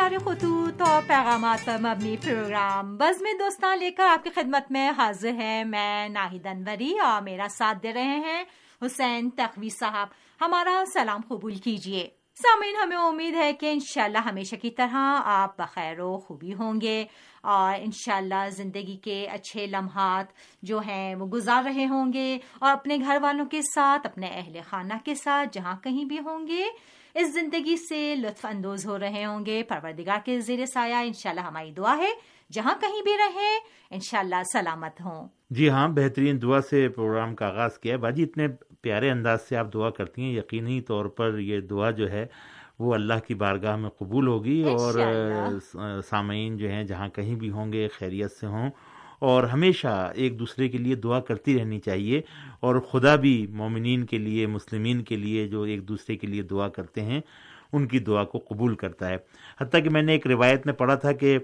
پیارے خطوط اور پیغامات پر مبنی پروگرام۔ بز میں دوستان لے کر آپ کی خدمت میں حاضر ہے میں ناہید انوری اور میرا ساتھ دے رہے ہیں حسین تقوی صاحب۔ ہمارا سلام قبول کیجیے۔ سامعین، ہمیں امید ہے کہ انشاءاللہ ہمیشہ کی طرح آپ بخیر و خوبی ہوں گے اور انشاءاللہ زندگی کے اچھے لمحات جو ہیں وہ گزار رہے ہوں گے اور اپنے گھر والوں کے ساتھ، اپنے اہل خانہ کے ساتھ، جہاں کہیں بھی ہوں گے۔ اس زندگی سے لطف اندوز ہو رہے ہوں گے۔ پروردگار کے زیر سایہ انشاءاللہ ہماری دعا ہے۔ جہاں کہیں بھی رہیں انشاءاللہ سلامت ہوں۔ جی ہاں بہترین دعا سے پروگرام کا آغاز کیا ہے۔ باجی اتنے پیارے انداز سے آپ دعا کرتی ہیں یقینی طور پر یہ دعا جو ہے وہ اللہ کی بارگاہ میں قبول ہوگی اور سامعین جو ہیں جہاں کہیں بھی ہوں گے خیریت سے ہوں۔ اور ہمیشہ ایک دوسرے کے لیے دعا کرتی رہنی چاہیے اور خدا بھی مومنین کے لیے، مسلمین کے لیے جو ایک دوسرے کے لیے دعا کرتے ہیں، ان کی دعا کو قبول کرتا ہے۔ حتیٰ کہ میں نے ایک روایت میں پڑھا تھا کہ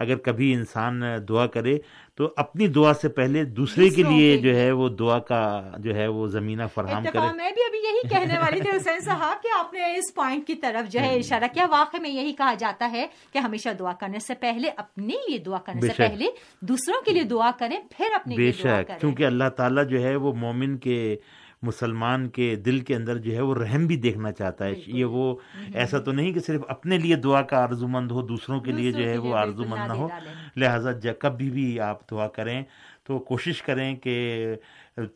اگر کبھی انسان دعا کرے تو اپنی دعا سے پہلے دوسرے کے لیے جو ہے وہ دعا کا جو ہے وہ زمینہ فراہم کرے۔ میں بھی ابھی یہی کہنے والی تھی حسین صاحب کہ آپ نے اس پوائنٹ کی طرف جو ہے اشارہ کیا۔ واقع میں یہی کہا جاتا ہے کہ ہمیشہ دعا کرنے سے پہلے اپنے لیے دعا کرنے سے پہلے دوسروں کے لیے دعا کریں پھر اپنے بے شک کیونکہ اللہ تعالیٰ جو ہے وہ مومن کے مسلمان کے دل کے اندر جو ہے وہ رحم بھی دیکھنا چاہتا ہے۔ یہ وہ ایسا تو نہیں کہ صرف اپنے لیے دعا کا آرزو مند ہو دوسروں کے لیے جو ہے وہ آرزو مند نہ ہو۔ لہٰذا کبھی بھی آپ دعا کریں تو کوشش کریں کہ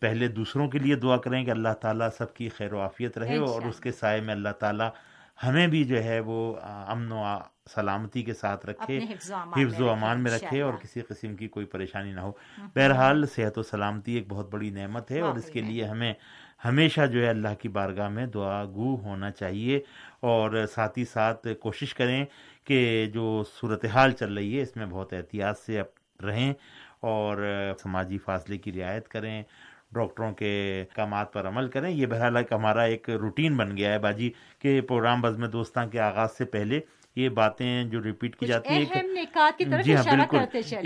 پہلے دوسروں کے لیے دعا کریں کہ اللہ تعالیٰ سب کی خیر و عافیت رہے اور اس کے سائے میں اللہ تعالیٰ ہمیں بھی جو ہے وہ امن و سلامتی کے ساتھ رکھے حفظ و امان میں رکھے اور کسی قسم کی کوئی پریشانی نہ ہو۔ بہرحال صحت و سلامتی ایک بہت بڑی نعمت ہے اور اس کے لیے ہمیں ہمیشہ جو ہے اللہ کی بارگاہ میں دعا گو ہونا چاہیے اور ساتھ ہی ساتھ کوشش کریں کہ جو صورتحال چل رہی ہے اس میں بہت احتیاط سے رہیں اور سماجی فاصلے کی رعایت کریں۔ ڈاکٹروں کے احکامات پر عمل کریں۔ یہ بہرحال ہمارا ایک روٹین بن گیا ہے باجی کہ پروگرام بزم دوستاں کے آغاز سے پہلے یہ باتیں جو ریپیٹ کی جاتی ہیں جی ہاں بالکل۔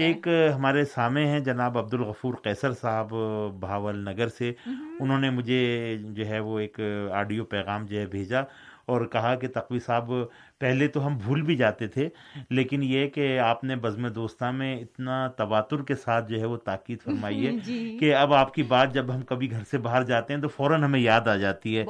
ایک ہمارے سامع ہیں جناب عبد الغفور قیصر صاحب بھاول نگر سے۔ انہوں نے مجھے جو ہے وہ ایک آڈیو پیغام جو ہے بھیجا۔ اور کہا کہ تقوی صاحب پہلے تو ہم بھول بھی جاتے تھے لیکن یہ کہ آپ نے بزم دوستہ میں اتنا تواتر کے ساتھ جو ہے وہ تاکید فرمائی ہے جی۔ کہ اب آپ کی بات جب ہم کبھی گھر سے باہر جاتے ہیں تو فوراً ہمیں یاد آ جاتی ہے۔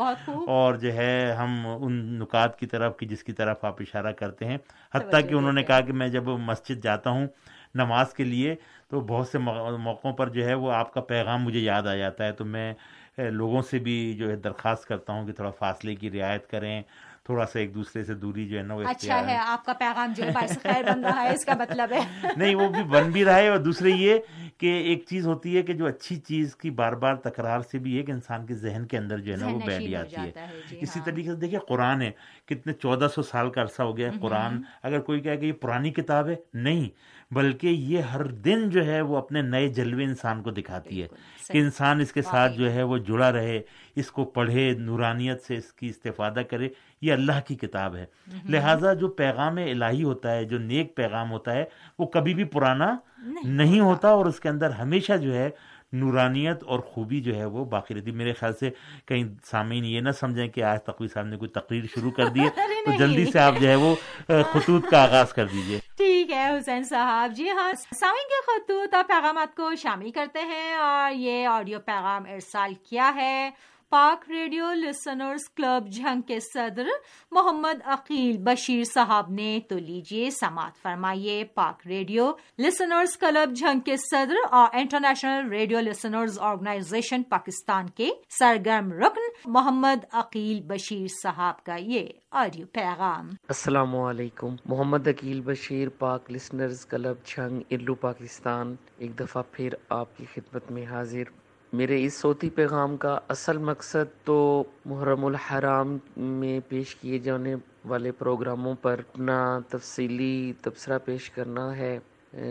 اور جو ہے ہم ان نکات کی طرف کی جس کی طرف آپ اشارہ کرتے ہیں حتیٰ کہ انہوں نے کہا کہ میں جب مسجد جاتا ہوں نماز کے لیے تو بہت سے موقعوں پر جو ہے وہ آپ کا پیغام مجھے یاد آ جاتا ہے تو میں لوگوں سے بھی جو ہے درخواست کرتا ہوں کہ تھوڑا فاصلے کی رعایت کریں تھوڑا سا ایک دوسرے سے دوری جو ہے نا وہ اچھا ہے آپ کا پیغام جو ہے خیر بن رہا ہے اس کا مطلب ہے۔ نہیں وہ بھی بن بھی رہا ہے اور دوسرے یہ کہ ایک چیز ہوتی ہے کہ جو اچھی چیز کی بار بار تکرار سے بھی ایک انسان کے ذہن کے اندر جو ہے نا وہ بیٹھ جاتی ہے۔ جی اسی ہاں۔ طریقے سے دیکھیے قرآن ہے کتنے چودہ سو سال کا عرصہ ہو گیا ہے قرآن۔ اگر کوئی کہے کہ یہ پرانی کتاب ہے نہیں۔ بلکہ یہ ہر دن جو ہے وہ اپنے نئے جلوے انسان کو دکھاتی ہے۔ کہ انسان اس کے ساتھ جو ہے وہ جڑا رہے اس کو پڑھے نورانیت سے اس کی استفادہ کرے یہ اللہ کی کتاب ہے۔ لہٰذا جو پیغام الہی ہوتا ہے جو نیک پیغام ہوتا ہے وہ کبھی بھی پرانا نہیں ہوتا اور اس کے اندر ہمیشہ جو ہے نورانیت اور خوبی جو ہے وہ باقی رہتی۔ میرے خیال سے کہیں سامعین یہ نہ سمجھیں کہ آج تقوی صاحب نے کوئی تقریر شروع کر دی ہے تو جلدی سے آپ جو ہے وہ خطوط کا آغاز کر دیجیے ٹھیک ہے حسین صاحب۔ جی ہاں سامعین کے خطوط اور پیغامات کو شامل کرتے ہیں اور یہ آڈیو پیغام ارسال کیا ہے۔ پاک ریڈیو لسنرز کلب جھنگ کے صدر محمد عقیل بشیر صاحب نے تو لیجیے سماعت فرمائیے۔ پاک ریڈیو لسنرز کلب جھنگ کے صدر اور international radio listeners organisation Pakistan کے سرگرم رکن محمد عقیل بشیر صاحب کا یہ آڈیو پیغام۔ السلام علیکم۔ محمد عقیل بشیر، پاک لسنرز کلب جھنگ ارلو پاکستان۔ ایک دفعہ پھر آپ کی خدمت میں حاضر۔ میرے اس صوتی پیغام کا اصل مقصد تو محرم الحرام میں پیش کیے جانے والے پروگراموں پر اپنا تفصیلی تبصرہ پیش کرنا ہے۔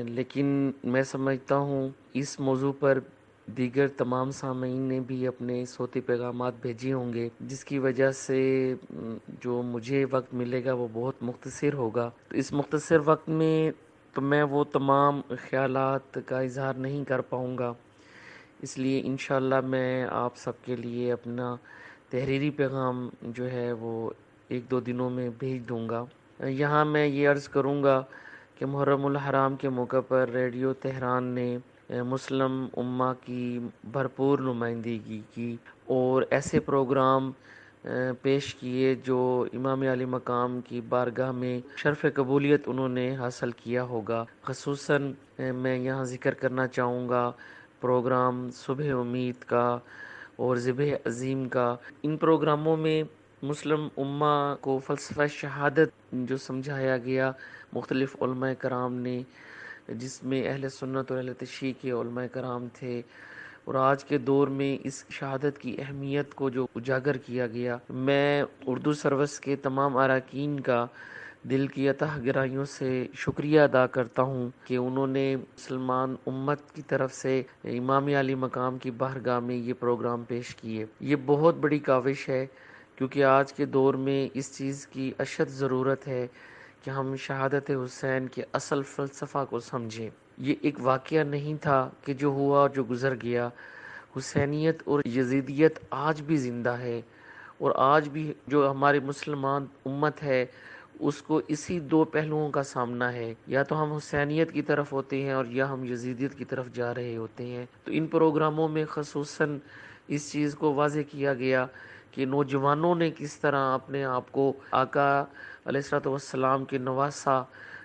لیکن میں سمجھتا ہوں اس موضوع پر دیگر تمام سامعین نے بھی اپنے صوتی پیغامات بھیجے ہوں گے، جس کی وجہ سے جو مجھے وقت ملے گا وہ بہت مختصر ہوگا۔ تو اس مختصر وقت میں تو میں وہ تمام خیالات کا اظہار نہیں کر پاؤں گا۔ اس لیے انشاءاللہ میں آپ سب کے لیے اپنا تحریری پیغام جو ہے وہ ایک دو دنوں میں بھیج دوں گا۔ یہاں میں یہ عرض کروں گا کہ محرم الحرام کے موقع پر ریڈیو تہران نے مسلم امہ کی بھرپور نمائندگی کی اور ایسے پروگرام پیش کیے جو امام علی مقام کی بارگاہ میں شرف قبولیت انہوں نے حاصل کیا ہوگا۔ خصوصاً میں یہاں ذکر کرنا چاہوں گا پروگرام صبح امید کا اور ذبح عظیم کا۔ ان پروگراموں میں مسلم امہ کو فلسفہ شہادت جو سمجھایا گیا، مختلف علماء کرام نے، جس میں اہل سنت اور اہل تشیع کے علماء کرام تھے۔ اور آج کے دور میں اس شہادت کی اہمیت کو جو اجاگر کیا گیا۔ میں اردو سروس کے تمام اراکین کا دل کی عطا گرائیوں سے شکریہ ادا کرتا ہوں کہ انہوں نے مسلمان امت کی طرف سے امام علی مقام کی بارگاہ میں یہ پروگرام پیش کیے۔ یہ بہت بڑی کاوش ہے کیونکہ آج کے دور میں اس چیز کی اشد ضرورت ہے کہ ہم شہادت حسین کے اصل فلسفہ کو سمجھیں۔ یہ ایک واقعہ نہیں تھا کہ جو ہوا اور جو گزر گیا۔ حسینیت اور یزیدیت آج بھی زندہ ہے اور آج بھی جو ہمارے مسلمان امت ہے اس کو اسی دو پہلوؤں کا سامنا ہے۔ یا تو ہم حسینیت کی طرف ہوتے ہیں اور یا ہم یزیدیت کی طرف جا رہے ہوتے ہیں۔ تو ان پروگراموں میں خصوصاً اس چیز کو واضح کیا گیا کہ نوجوانوں نے کس طرح اپنے آپ کو آقا علیہ السلام والسلام کے نواسا،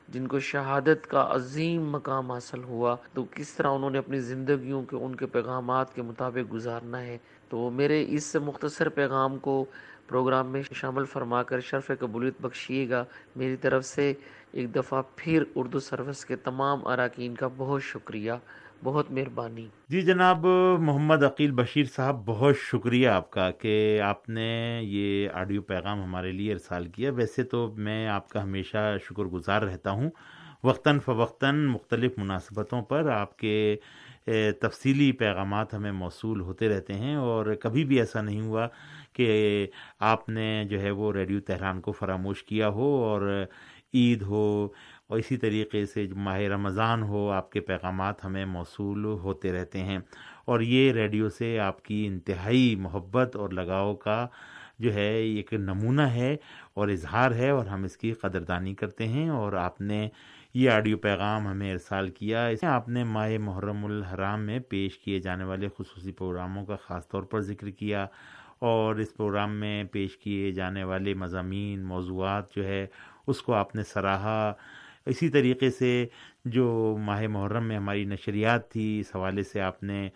جن کو شہادت کا عظیم مقام حاصل ہوا، تو کس طرح انہوں نے اپنی زندگیوں کے، ان کے پیغامات کے مطابق گزارنا ہے۔ تو میرے اس مختصر پیغام کو پروگرام میں شامل فرما کر شرف قبولیت بخشیے گا۔ میری طرف سے ایک دفعہ پھر اردو سروس کے تمام اراکین کا بہت شکریہ۔ بہت مہربانی۔ جی جناب، محمد عقیل بشیر صاحب، بہت شکریہ آپ کا کہ آپ نے یہ آڈیو پیغام ہمارے لیے ارسال کیا۔ ویسے تو میں آپ کا ہمیشہ شکر گزار رہتا ہوں۔ وقتاً فوقتاً مختلف مناسبتوں پر آپ کے تفصیلی پیغامات ہمیں موصول ہوتے رہتے ہیں اور کبھی بھی ایسا نہیں ہوا کہ آپ نے جو ہے وہ ریڈیو تہران کو فراموش کیا ہو اور عید ہو اور اسی طریقے سے ماہ رمضان ہو، آپ کے پیغامات ہمیں موصول ہوتے رہتے ہیں۔ اور یہ ریڈیو سے آپ کی انتہائی محبت اور لگاؤ کا جو ہے ایک نمونہ ہے اور اظہار ہے اور ہم اس کی قدردانی کرتے ہیں۔ اور آپ نے یہ آڈیو پیغام ہمیں ارسال کیا اس میں آپ نے ماہ محرم الحرام میں پیش کیے جانے والے خصوصی پروگراموں کا خاص طور پر ذکر کیا۔ اور اس پروگرام میں پیش کیے جانے والے مضامین، موضوعات جو ہے، اس کو آپ نے سراہا۔ اسی طریقے سے جو ماہ محرم میں ہماری نشریات تھی، اس حوالے سے آپ نے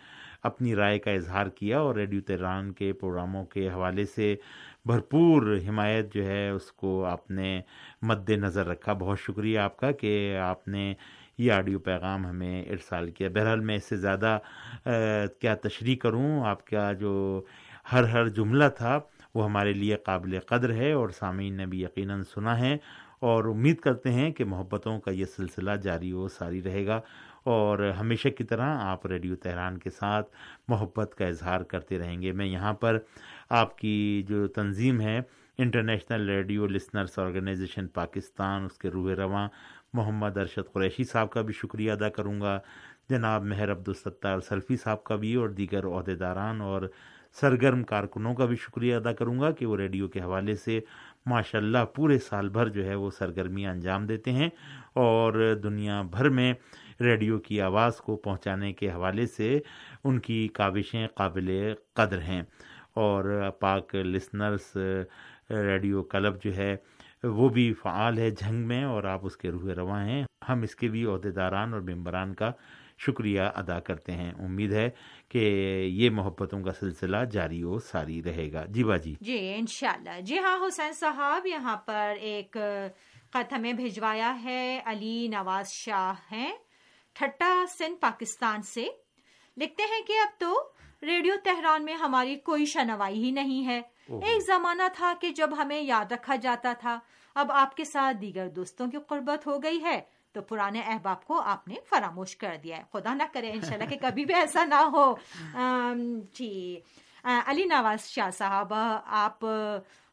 اپنی رائے کا اظہار کیا اور ریڈیو تہران کے پروگراموں کے حوالے سے بھرپور حمایت جو ہے، اس کو آپ نے مد نظر رکھا۔ بہت شکریہ آپ کا کہ آپ نے یہ آڈیو پیغام ہمیں ارسال کیا۔ بہرحال میں اس سے زیادہ کیا تشریح کروں؟ آپ کا جو ہر ہر جملہ تھا، وہ ہمارے لیے قابل قدر ہے اور سامعین نے بھی یقیناً سنا ہے اور امید کرتے ہیں کہ محبتوں کا یہ سلسلہ جاری و ساری رہے گا۔ اور ہمیشہ کی طرح آپ ریڈیو تہران کے ساتھ محبت کا اظہار کرتے رہیں گے۔ میں یہاں پر آپ کی جو تنظیم ہے international radio listeners organisation Pakistan اس کے روح رواں محمد ارشد قریشی صاحب کا بھی شکریہ ادا کروں گا۔ جناب مہر عبدالستار سلفی صاحب کا بھی اور دیگر عہدیداران اور سرگرم کارکنوں کا بھی شکریہ ادا کروں گا کہ وہ ریڈیو کے حوالے سے ماشاء اللہ پورے سال بھر جو ہے وہ سرگرمیاں انجام دیتے ہیں اور دنیا بھر میں ریڈیو کی آواز کو پہنچانے کے حوالے سے ان کی کاوشیں قابل قدر ہیں اور پاک لسنرس ریڈیو کلب جو ہے وہ بھی فعال ہے جھنگ میں اور آپ اس کے روح رواں ہیں۔ ہم اس کے بھی عہدیداران اور ممبران کا شکریہ ادا کرتے ہیں۔ امید ہے کہ یہ محبتوں کا سلسلہ جاری و ساری رہے گا۔ جی با جی جی انشاءاللہ۔ جی ہاں حسین صاحب یہاں پر ایک خط ہمیں بھیجوایا ہے۔ علی نواز شاہ ہیں ٹھٹا سندھ پاکستان سے۔ لکھتے ہیں کہ اب تو ریڈیو تہران میں ہماری کوئی شنوائی ہی نہیں ہے۔ ایک زمانہ تھا کہ جب ہمیں یاد رکھا جاتا تھا۔ اب آپ کے ساتھ دیگر دوستوں کی قربت ہو گئی ہے۔ تو پرانے احباب کو آپ نے فراموش کر دیا ہے۔ خدا نہ کرے، انشاءاللہ کہ کبھی بھی ایسا نہ ہو۔ جی۔ علی نواز شاہ صاحب، آپ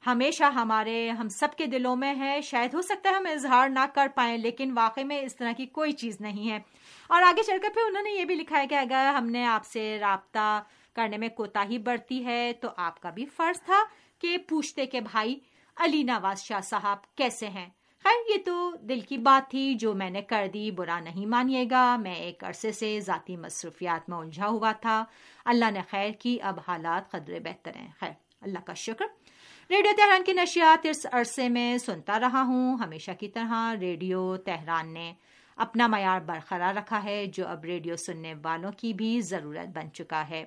ہمیشہ ہمارے، ہم سب کے دلوں میں ہے شاید ہو سکتا ہے ہم اظہار نہ کر پائیں، لیکن واقعی میں اس طرح کی کوئی چیز نہیں ہے۔ اور آگے چل کر پھر انہوں نے یہ بھی لکھا ہے کہ اگر ہم نے آپ سے رابطہ کرنے میں کوتا ہی بڑھتی ہے، تو آپ کا بھی فرض تھا کہ پوچھتے کہ بھائی، علی نواز شاہ صاحب کیسے ہیں؟ خیر، یہ تو دل کی بات تھی جو میں نے کر دی، برا نہیں مانیے گا۔ میں ایک عرصے سے ذاتی مصروفیات میں الجھا ہوا تھا۔ اللہ نے خیر کی، اب حالات قدرے بہتر ہیں۔ خیر، اللہ کا شکر۔ ریڈیو تہران کی نشیات اس عرصے میں سنتا رہا ہوں۔ ہمیشہ کی طرح ریڈیو تہران نے اپنا معیار برقرار رکھا ہے، جو اب ریڈیو سننے والوں کی بھی ضرورت بن چکا ہے۔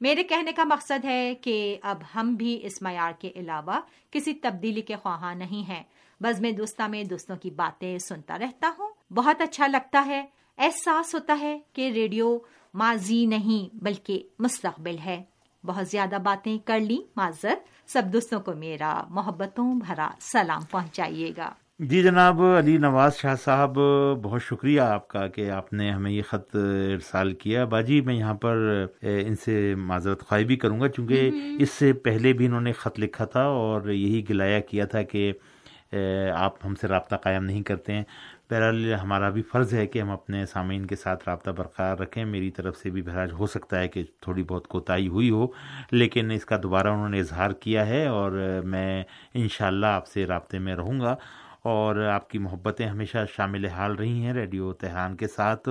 میرے کہنے کا مقصد ہے کہ اب ہم بھی اس معیار کے علاوہ کسی تبدیلی کے خواہاں نہیں ہیں۔ بزم دوستہ میں دوستوں کی باتیں سنتا رہتا ہوں۔ بہت اچھا لگتا ہے۔ احساس ہوتا ہے کہ ریڈیو ماضی نہیں بلکہ مستقبل ہے۔ بہت زیادہ باتیں کر لی معذرت۔ سب دوستوں کو میرا محبتوں بھرا سلام پہنچائیے گا۔ جی جناب علی نواز شاہ صاحب بہت شکریہ آپ کا کہ آپ نے ہمیں یہ خط ارسال کیا۔ باجی میں یہاں پر ان سے معذرت خواہ بھی کروں گا۔ چونکہ اس سے پہلے بھی انہوں نے خط لکھا تھا اور یہی گلایا کیا تھا کہ آپ ہم سے رابطہ قائم نہیں کرتے ہیں۔ بہرحال، ہمارا بھی فرض ہے کہ ہم اپنے سامعین کے ساتھ رابطہ برقرار رکھیں۔ میری طرف سے بھی بہرحال ہو سکتا ہے کہ تھوڑی بہت کوتاہی ہوئی ہو، لیکن اس کا دوبارہ انہوں نے اظہار کیا ہے اور میں انشاءاللہ آپ سے رابطے میں رہوں گا۔ اور آپ کی محبتیں ہمیشہ شامل حال رہی ہیں ریڈیو تہران کے ساتھ۔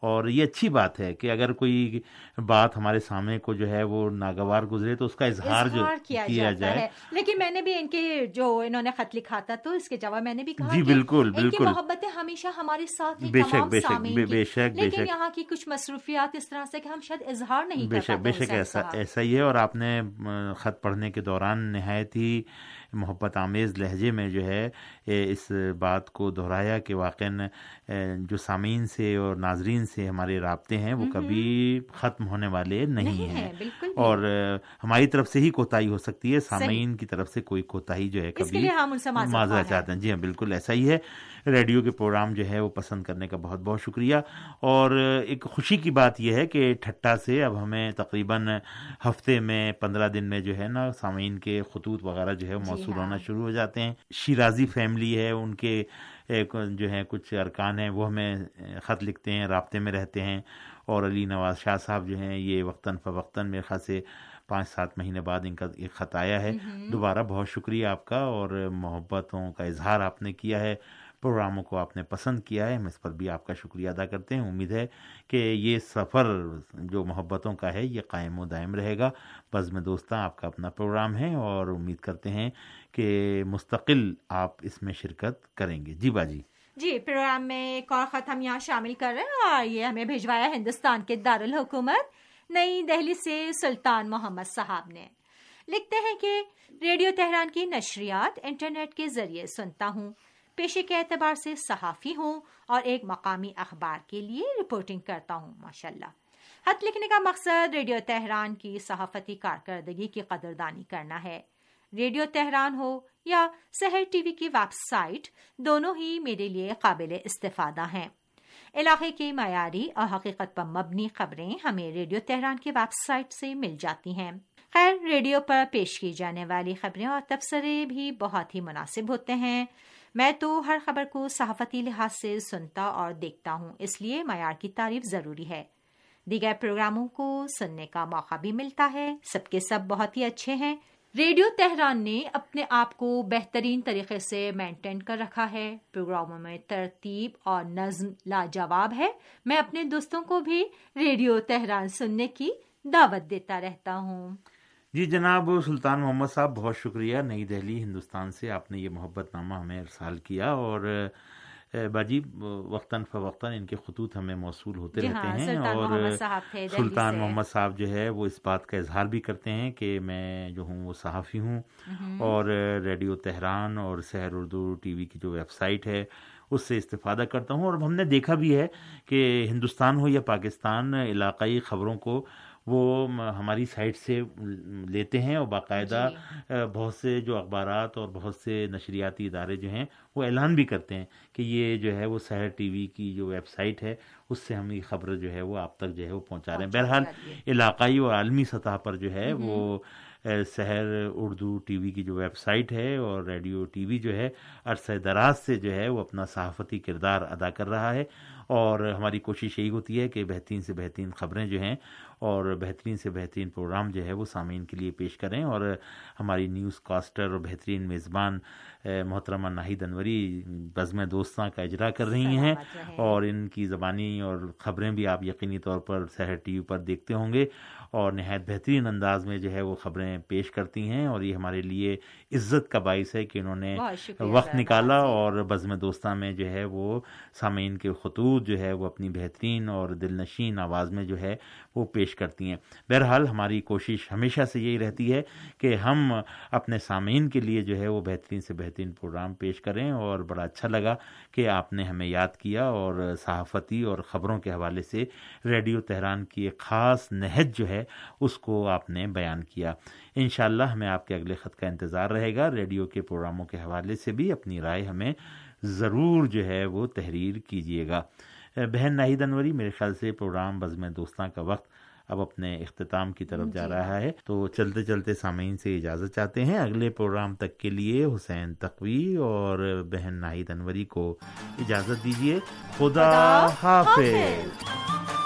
اور یہ اچھی بات ہے کہ اگر کوئی بات ہمارے سامنے کو جو ہے وہ ناگوار گزرے تو اس کا اظہار جو کیا جائے۔ لیکن میں نے بھی ان کے جو انہوں نے خط لکھا تھا تو اس کے جواب میں نے بھی کہا جی بالکل بالکل۔ محبتیں ہمیشہ ہمارے ساتھ بے شک بے شک بے شک بے شک۔ یہاں کی کچھ مصروفیات اس طرح سے کہ ہم شاید اظہار نہیں بے شک بے شک ایسا ایسا ہی ہے۔ اور آپ نے خط پڑھنے کے دوران نہایت ہی محبت آمیز لہجے میں جو ہے اس بات کو دہرایا کہ واقع جو سامعین سے اور ناظرین سے ہمارے رابطے ہیں وہ کبھی ختم ہونے والے نہیں ہیں۔ اور ہماری طرف سے ہی کوتاہی ہو سکتی ہے سامعین کی طرف سے کوئی کوتاہی جو ہے کبھی معذرت چاہتے ہیں۔ جی ہاں بالکل ایسا ہی ہے۔ ریڈیو کے پروگرام جو ہے وہ پسند کرنے کا بہت بہت شکریہ۔ اور ایک خوشی کی بات یہ ہے کہ ٹھٹا سے اب ہمیں تقریباً ہفتے میں پندرہ دن میں جو ہے نا سامعین کے خطوط وغیرہ جو ہے جی موصول ہونا ہاں۔ شروع ہو جاتے ہیں۔ شیرازی فیملی ہے ان کے جو ہے کچھ ارکان ہیں وہ ہمیں خط لکھتے ہیں رابطے میں رہتے ہیں۔ اور علی نواز شاہ صاحب جو ہیں یہ وقتاً فوقتاً میرے خیال سے پانچ سات مہینے بعد ان کا ایک خط آیا ہے۔ دوبارہ بہت شکریہ آپ کا اور محبتوں کا اظہار آپ نے کیا ہے۔ پروگراموں کو آپ نے پسند کیا ہے، ہم اس پر بھی آپ کا شکریہ ادا کرتے ہیں۔ امید ہے کہ یہ سفر جو محبتوں کا ہے، یہ قائم و دائم رہے گا۔ بزم دوستہ آپ کا اپنا پروگرام ہے اور امید کرتے ہیں کہ مستقل آپ اس میں شرکت کریں گے۔ جی باجی۔ جی پروگرام میں ایک اور خط ہم یہاں شامل کر رہے ہیں اور یہ ہمیں بھیجوایا ہندوستان کے دارالحکومت، نئی دہلی سے سلطان محمد صاحب نے۔ لکھتے ہیں کہ ریڈیو تہران کی نشریات انٹرنیٹ کے ذریعے سنتا ہوں۔ پیشے کے اعتبار سے صحافی ہوں اور ایک مقامی اخبار کے لیے رپورٹنگ کرتا ہوں ماشاء اللہ خط لکھنے کا مقصد ریڈیو تہران کی صحافتی کارکردگی کی قدردانی کرنا ہے۔ ریڈیو تہران ہو یا سحر ٹی وی کی ویب سائٹ، دونوں ہی میرے لیے قابل استفادہ ہیں۔ علاقے کی معیاری اور حقیقت پر مبنی خبریں ہمیں ریڈیو تہران کی ویب سائٹ سے مل جاتی ہیں۔ خیر، ریڈیو پر پیش کی جانے والی خبریں اور تبصرے بھی بہت ہی مناسب ہوتے ہیں۔ میں تو ہر خبر کو صحافتی لحاظ سے سنتا اور دیکھتا ہوں، اس لیے معیار کی تعریف ضروری ہے۔ دیگر پروگراموں کو سننے کا موقع بھی ملتا ہے۔ سب کے سب بہت ہی اچھے ہیں۔ ریڈیو تہران نے اپنے آپ کو بہترین طریقے سے مینٹین کر رکھا ہے۔ پروگراموں میں ترتیب اور نظم لاجواب ہے۔ میں اپنے دوستوں کو بھی ریڈیو تہران سننے کی دعوت دیتا رہتا ہوں۔ جی جناب سلطان محمد صاحب بہت شکریہ۔ نئی دہلی ہندوستان سے آپ نے یہ محبت نامہ ہمیں ارسال کیا اور باجی وقتاً فوقتاً ان کے خطوط ہمیں موصول ہوتے جی رہتے ہاں، ہیں اور سلطان محمد صاحب جو ہے وہ اس بات کا اظہار بھی کرتے ہیں کہ میں جو ہوں وہ صحافی ہوں اور ریڈیو تہران اور سحر اردو ٹی وی کی جو ویب سائٹ ہے اس سے استفادہ کرتا ہوں اور ہم نے دیکھا بھی ہے کہ ہندوستان ہو یا پاکستان علاقائی خبروں کو وہ ہماری سائٹ سے لیتے ہیں اور باقاعدہ جی۔ بہت سے جو اخبارات اور بہت سے نشریاتی ادارے جو ہیں وہ اعلان بھی کرتے ہیں کہ یہ جو ہے وہ سحر ٹی وی کی جو ویب سائٹ ہے اس سے ہم یہ خبر جو ہے وہ آپ تک جو ہے وہ پہنچا رہے ہیں۔ بہرحال علاقائی اور عالمی سطح پر جو ہے وہ سحر اردو ٹی وی کی جو ویب سائٹ ہے اور ریڈیو ٹی وی جو ہے عرصہ دراز سے جو ہے وہ اپنا صحافتی کردار ادا کر رہا ہے۔ اور ہماری کوشش یہی ہوتی ہے کہ بہترین سے بہترین خبریں جو ہیں اور بہترین سے بہترین پروگرام جو ہے وہ سامعین کے لیے پیش کریں اور ہماری نیوز کاسٹر اور بہترین میزبان محترمہ ناہید انوری بزم دوستاں کا اجرا کر رہی ہیں اور ان کی زبانی اور خبریں بھی آپ یقینی طور پر سحر ٹی وی پر دیکھتے ہوں گے اور نہایت بہترین انداز میں جو ہے وہ خبریں پیش کرتی ہیں اور یہ ہمارے لیے عزت کا باعث ہے کہ انہوں نے وقت نکالا اور بزم دوستہ میں جو ہے وہ سامعین کے خطوط جو ہے وہ اپنی بہترین اور دل نشین آواز میں جو ہے وہ پیش کرتی ہیں۔ بہرحال ہماری کوشش ہمیشہ سے یہی رہتی ہے کہ ہم اپنے سامعین کے لیے جو ہے وہ بہترین سے بہترین پروگرام پیش کریں اور بڑا اچھا لگا کہ آپ نے ہمیں یاد کیا اور صحافتی اور خبروں کے حوالے سے ریڈیو تہران کی ایک خاص نہج جو ہے اس کو آپ نے بیان کیا۔ انشاءاللہ ہمیں آپ کے اگلے خط کا انتظار رہے گا۔ ریڈیو کے پروگراموں کے حوالے سے بھی اپنی رائے ہمیں ضرور جو ہے وہ تحریر کیجیے گا۔ بہن ناہید انوری میرے خیال سے پروگرام بزم دوستاں کا وقت اب اپنے اختتام کی طرف جا جی۔ رہا ہے۔ تو چلتے چلتے سامعین سے اجازت چاہتے ہیں اگلے پروگرام تک کے لیے حسین تقوی اور بہن ناہید انوری کو اجازت دیجیے۔ خدا حافظ۔